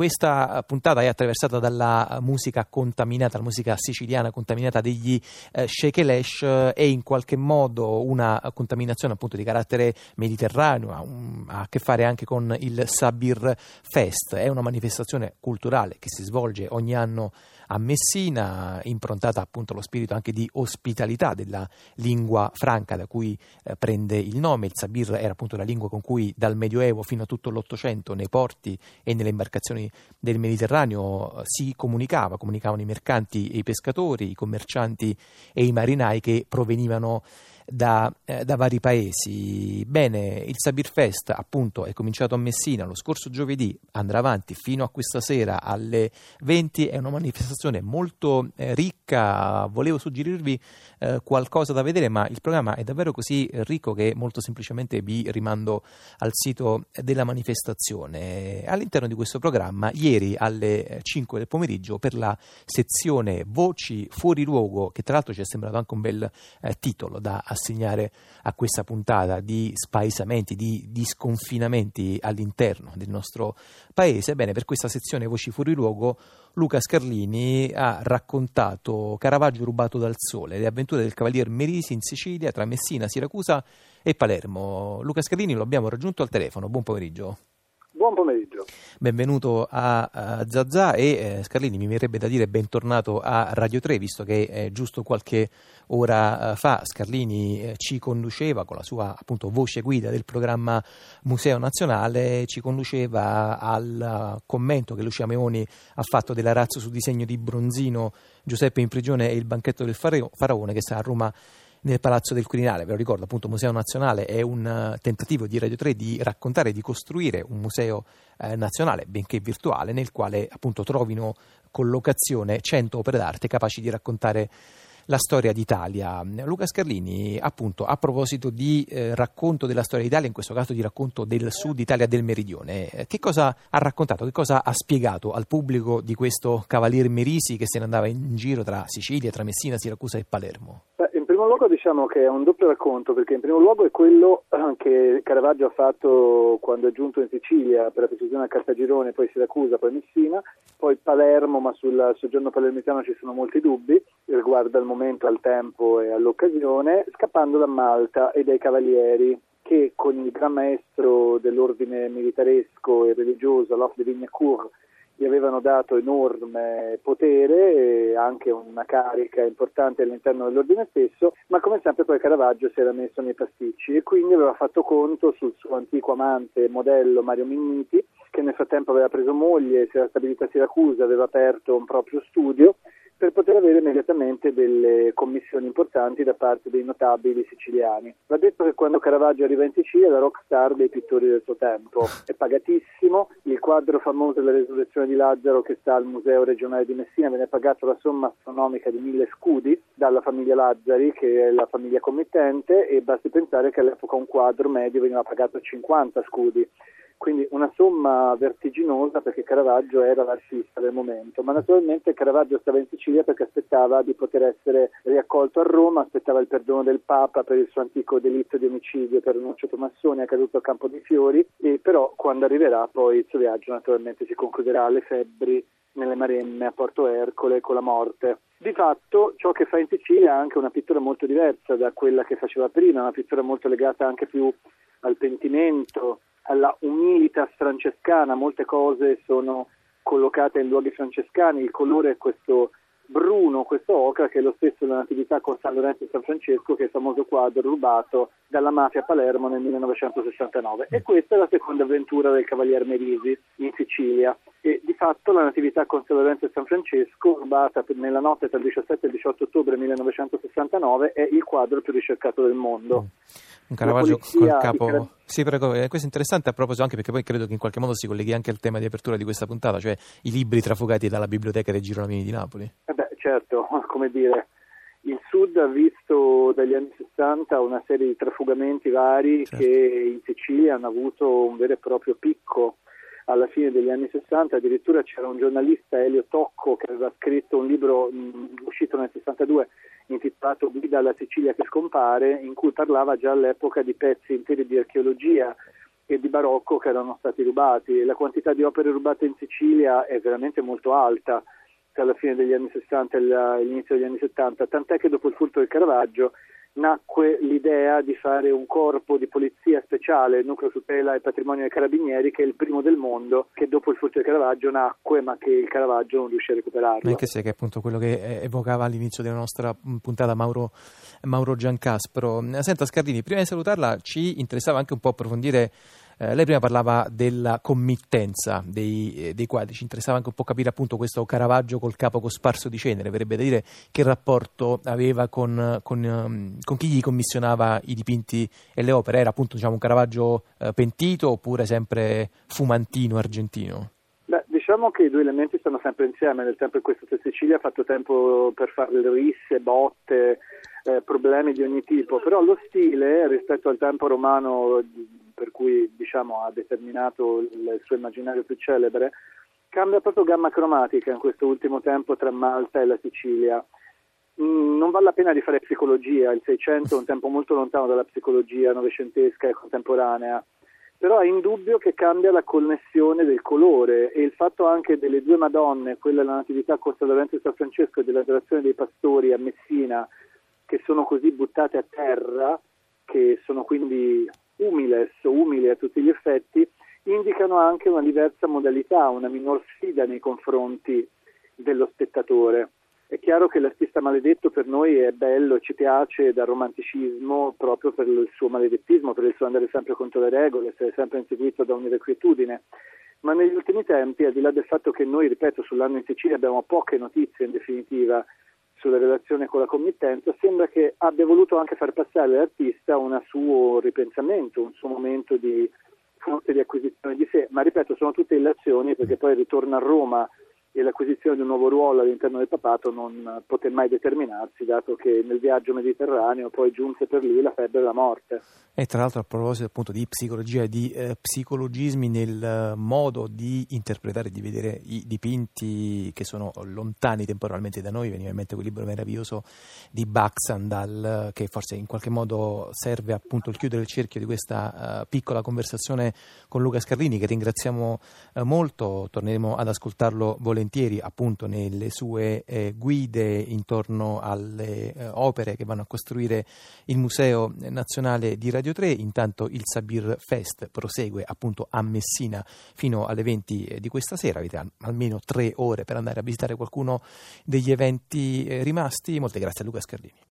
Questa puntata è attraversata dalla musica contaminata, la musica siciliana contaminata degli eh, Shekelesh eh, in qualche modo una contaminazione appunto di carattere mediterraneo, ha, un, ha, a che fare anche con il Sabir Fest, è una manifestazione culturale che si svolge ogni anno a Messina, improntata appunto allo spirito anche di ospitalità della lingua franca da cui eh, prende il nome. Il Sabir era appunto la lingua con cui dal Medioevo fino a tutto l'Ottocento nei porti e nelle imbarcazioni del Mediterraneo eh, si comunicava, comunicavano i mercanti e i pescatori, i commercianti e i marinai che provenivano da, eh, da, vari paesi. Bene, il Sabir Fest appunto è cominciato a Messina lo scorso giovedì, andrà avanti fino a questa sera alle 20, è una manifestazione molto eh, ricca, volevo suggerirvi eh, qualcosa da vedere, ma il programma è davvero così ricco che molto semplicemente vi rimando al sito della manifestazione. All'interno di questo programma, ieri alle 5 del pomeriggio, per la sezione Voci fuori luogo, che tra l'altro ci è sembrato anche un bel eh, titolo da assegnare a questa puntata di spaesamenti, di, di sconfinamenti all'interno del nostro paese. Bene, per questa sezione Voci fuori luogo Luca Scarlini ha raccontato Caravaggio rubato dal sole, le avventure del cavalier Merisi in Sicilia tra Messina, Siracusa e Palermo. Luca Scarlini lo abbiamo raggiunto al telefono. Buon pomeriggio. Buon pomeriggio. Benvenuto a, a Zazà e eh, Scarlini mi verrebbe da dire bentornato a Radio 3 visto che eh, giusto qualche ora eh, fa Scarlini eh, ci conduceva con la sua appunto voce guida del programma Museo Nazionale ci conduceva al commento che Lucia Meoni ha fatto della razza su disegno di Bronzino Giuseppe in prigione e il banchetto del faraone che sta a Roma nel Palazzo del Quirinale. Ve lo ricordo, appunto, Museo Nazionale è un uh, tentativo di Radio 3 di raccontare, di costruire un museo eh, nazionale, benché virtuale, nel quale appunto trovino collocazione 100 opere d'arte capaci di raccontare la storia d'Italia. Luca Scarlini, appunto, a proposito di eh, racconto della storia d'Italia, in questo caso di racconto del sud Italia del meridione, eh, che cosa ha raccontato, che cosa ha spiegato al pubblico di questo Cavalier Merisi che se ne andava in giro tra Sicilia, tra Messina, Siracusa e Palermo? Beh, primo luogo diciamo che è un doppio racconto, perché in primo luogo è quello eh, che Caravaggio ha fatto quando è giunto in Sicilia, per la precisione a Cartagirone, poi Siracusa, poi Messina, poi Palermo, ma sul soggiorno palermitano ci sono molti dubbi riguardo al momento, al tempo e all'occasione, scappando da Malta e dai cavalieri che con il gran maestro dell'ordine militaresco e religioso, Lof de Vignacourt, gli avevano dato enorme potere e anche una carica importante all'interno dell'ordine stesso, ma come sempre poi Caravaggio si era messo nei pasticci e quindi aveva fatto conto sul suo antico amante modello Mario Minniti, che nel frattempo aveva preso moglie, si era stabilito a Siracusa, aveva aperto un proprio studio per poter avere immediatamente delle commissioni importanti da parte dei notabili siciliani. Va detto che quando Caravaggio arriva in Sicilia è la rock star dei pittori del suo tempo, è pagatissimo, il quadro famoso della resurrezione di Lazzaro che sta al Museo regionale di Messina viene pagato la somma astronomica di mille scudi dalla famiglia Lazzari che è la famiglia committente e basti pensare che all'epoca un quadro medio veniva pagato 50 scudi quindi una somma vertiginosa perché Caravaggio era l'artista del momento, ma naturalmente Caravaggio stava in Sicilia perché aspettava di poter essere riaccolto a Roma, aspettava il perdono del Papa per il suo antico delitto di omicidio per Nuccio Tomassoni accaduto a Campo dei Fiori, e però quando arriverà poi il suo viaggio naturalmente si concluderà alle febbri nelle Maremme a Porto Ercole con la morte. Di fatto ciò che fa in Sicilia è anche una pittura molto diversa da quella che faceva prima, una pittura molto legata anche più al pentimento, alla humilitas francescana, molte cose sono collocate in luoghi francescani, il colore è questo bruno, questo ocra, che è lo stesso della Natività con San Lorenzo e San Francesco, che è il famoso quadro rubato dalla mafia a Palermo nel 1969. E questa è la seconda avventura del Cavalier Merisi in Sicilia. E di fatto la Natività con San Lorenzo e San Francesco, rubata nella notte tra il 17 e il 18 ottobre 1969, è il quadro più ricercato del mondo. Mm un Caravaggio col capo. Sì, prego, eh, questo è interessante a proposito anche perché poi credo che in qualche modo si colleghi anche al tema di apertura di questa puntata, cioè i libri trafugati dalla biblioteca dei Girolami di Napoli. Eh beh, certo, come dire, il Sud ha visto dagli anni 60 una serie di trafugamenti vari certo. che in Sicilia hanno avuto un vero e proprio picco alla fine degli anni 60, addirittura c'era un giornalista, Elio Tocco, che aveva scritto un libro mh, uscito nel 62 intitolato Guida alla Sicilia che scompare, in cui parlava già all'epoca di pezzi interi di archeologia e di barocco che erano stati rubati. La quantità di opere rubate in Sicilia è veramente molto alta tra la fine degli anni 60 e l'inizio degli anni 70, tant'è che dopo il furto del Caravaggio nacque l'idea di fare un corpo di polizia speciale, nucleo tutela e patrimonio dei carabinieri, che è il primo del mondo, che dopo il furto del Caravaggio nacque, ma che il Caravaggio non riuscì a recuperarlo. Anche se che è appunto quello che evocava all'inizio della nostra puntata Mauro, Mauro Giancaspro. Senta Scardini, prima di salutarla ci interessava anche un po' approfondire eh, lei prima parlava della committenza dei, eh, dei, quadri, ci interessava anche un po' capire appunto questo Caravaggio col capo cosparso di cenere, verrebbe da dire che rapporto aveva con, con, um, con, chi gli commissionava i dipinti e le opere, era appunto diciamo, un Caravaggio eh, pentito oppure sempre fumantino, argentino? Beh, diciamo che i due elementi stanno sempre insieme, nel tempo in cui questo Sicilia ha fatto tempo per fare risse, botte, eh, problemi di ogni tipo, però lo stile rispetto al tempo romano per cui diciamo, ha determinato il suo immaginario più celebre, cambia proprio gamma cromatica in questo ultimo tempo tra Malta e la Sicilia. Mm, non vale la pena di fare psicologia, il Seicento è un tempo molto lontano dalla psicologia novecentesca e contemporanea, però è indubbio che cambia la connessione del colore e il fatto anche delle due Madonne, quella della Natività Costa Lorenzo e San Francesco e dell'adorazione dei pastori a Messina, che sono così buttate a terra, che sono quindi umili a tutti gli effetti, indicano anche una diversa modalità, una minor sfida nei confronti dello spettatore. È chiaro che l'artista maledetto per noi è bello, ci piace dal romanticismo proprio per il suo maledettismo, per il suo andare sempre contro le regole, essere sempre inseguito da un'irrequietudine. Ma negli ultimi tempi, al di là del fatto che noi, ripeto, sull'anno in Sicilia abbiamo poche notizie in definitiva sulla relazione con la committenza, sembra che abbia voluto anche far passare all'artista un suo ripensamento, un suo momento di forte di acquisizione di sé, ma ripeto, sono tutte illazioni perché poi ritorna a Roma e l'acquisizione di un nuovo ruolo all'interno del papato non poté mai determinarsi, dato che nel viaggio mediterraneo poi giunse per lui la febbre e la morte. E tra l'altro a proposito appunto di psicologia e di eh, psicologismi nel eh, modo di interpretare e di vedere i dipinti che sono lontani temporalmente da noi, veniva in mente quel libro meraviglioso di Baxandal che forse in qualche modo serve appunto il chiudere il cerchio di questa uh, piccola conversazione con Luca Scarlini che ringraziamo uh, molto, torneremo ad ascoltarlo volentieri volentieri appunto nelle sue eh, guide intorno alle eh, opere che vanno a costruire il Museo Nazionale di Radio 3. Intanto il Sabir Fest prosegue appunto a Messina fino alle 20 eh, di questa sera. Avete almeno tre ore per andare a visitare qualcuno degli eventi eh, rimasti. Molte grazie a Luca Scarlini.